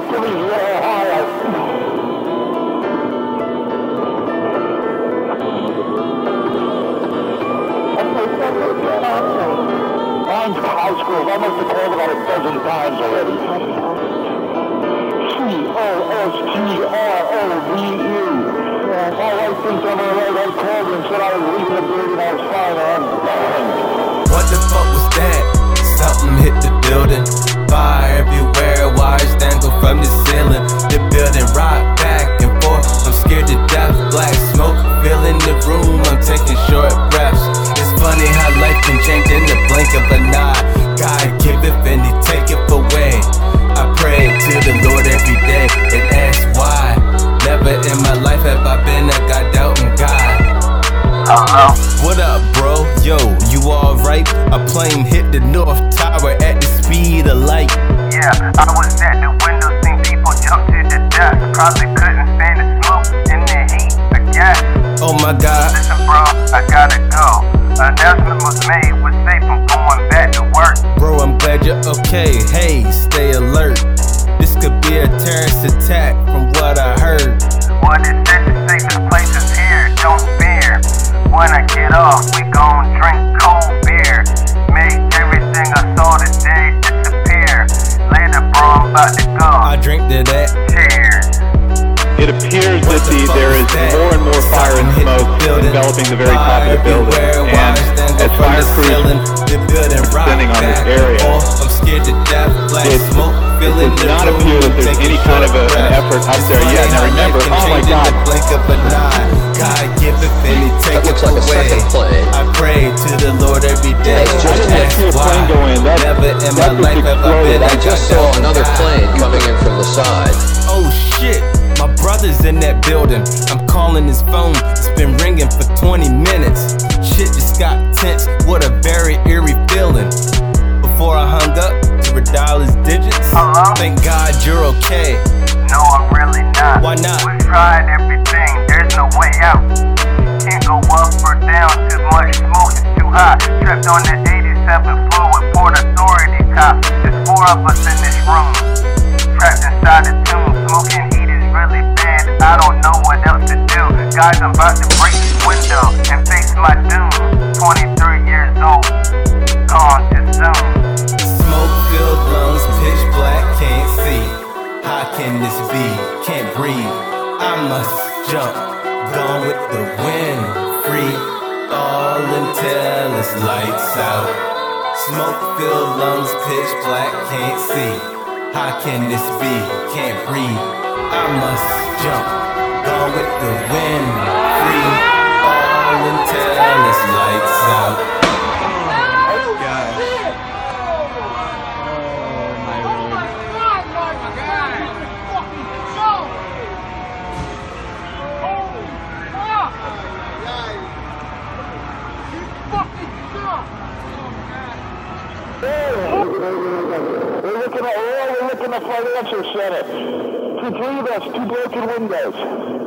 Phillysville, Ohio. High school. I must have called about a dozen times already. C-O-S-T-R-O-V-E. My wife I'm alright. I called and said I was leaving the building. I was fine. What the fuck was that? Something hit the building. Fire everywhere, wires dangle from the ceiling. The building rock back and forth. I'm scared to death. Black smoke filling the room. I'm taking short breaths. It's funny how life can change in the blink of an eye. God give it and He take it away. I pray to the Lord every day and ask why. Never in my life have I been a God doubting God. Hello? What up, bro? Yo, you alright? A plane hit the North Tower at the speed the light. Yeah, I was at the window, seen people jump to the death. Probably couldn't stand the smoke and the heat, I guess. Oh my god, Listen, bro, I gotta go. Announcement was made, was safe from going back to work. bro, I'm glad you're okay. Hey, stay alert. This could be a terrorist attack from what I heard. What it said the safest place is here, don't fear. When I get off, about to go. I drink to that. Cheers. It appears What that the the, fuck there was is that? more and more fire and Something the smoke building. enveloping the very top of the building. And as fire crews The building descending on this area. Oh, I'm scared to death. Black it- smoke it does not appear that there's any kind of a- an effort up there yet. Now remember- oh my God. blink of an eye. God give it take That looks it like a second plane. I pray to the Lord every day. That's I just Ask see a plane why. Go in. That- Never in my life have I been exploded. a I just saw another plane coming in from the side. Oh shit, my brother's in that building. I'm calling his phone, it's been ringing for 20 minutes. Shit just got tense, what a very eerie feeling. Before I hung up to redial his digits, Hello? thank God you're okay. No, I'm really not. Why not? We've tried everything, there's no way out. Can't go up or down, too much smoke is too hot. Trapped on the 87th floor with Port Cops. There's four of us in this room. Trapped inside the tomb, smoking heat is really bad. I don't know what else to do. Guys, I'm about to break this window and face my doom. 23 years old, gone too soon. Smoke filled lungs, pitch black, can't see. How can this be? Can't breathe. I must jump, gone with the wind, free. All until it's lights out. Smoke filled lungs, pitch black, can't see. How can this be? Can't breathe. I must jump, gone with the wind, free. All until it's lights out. We're looking at, we're looking at financial center. Two, three of us, two broken windows.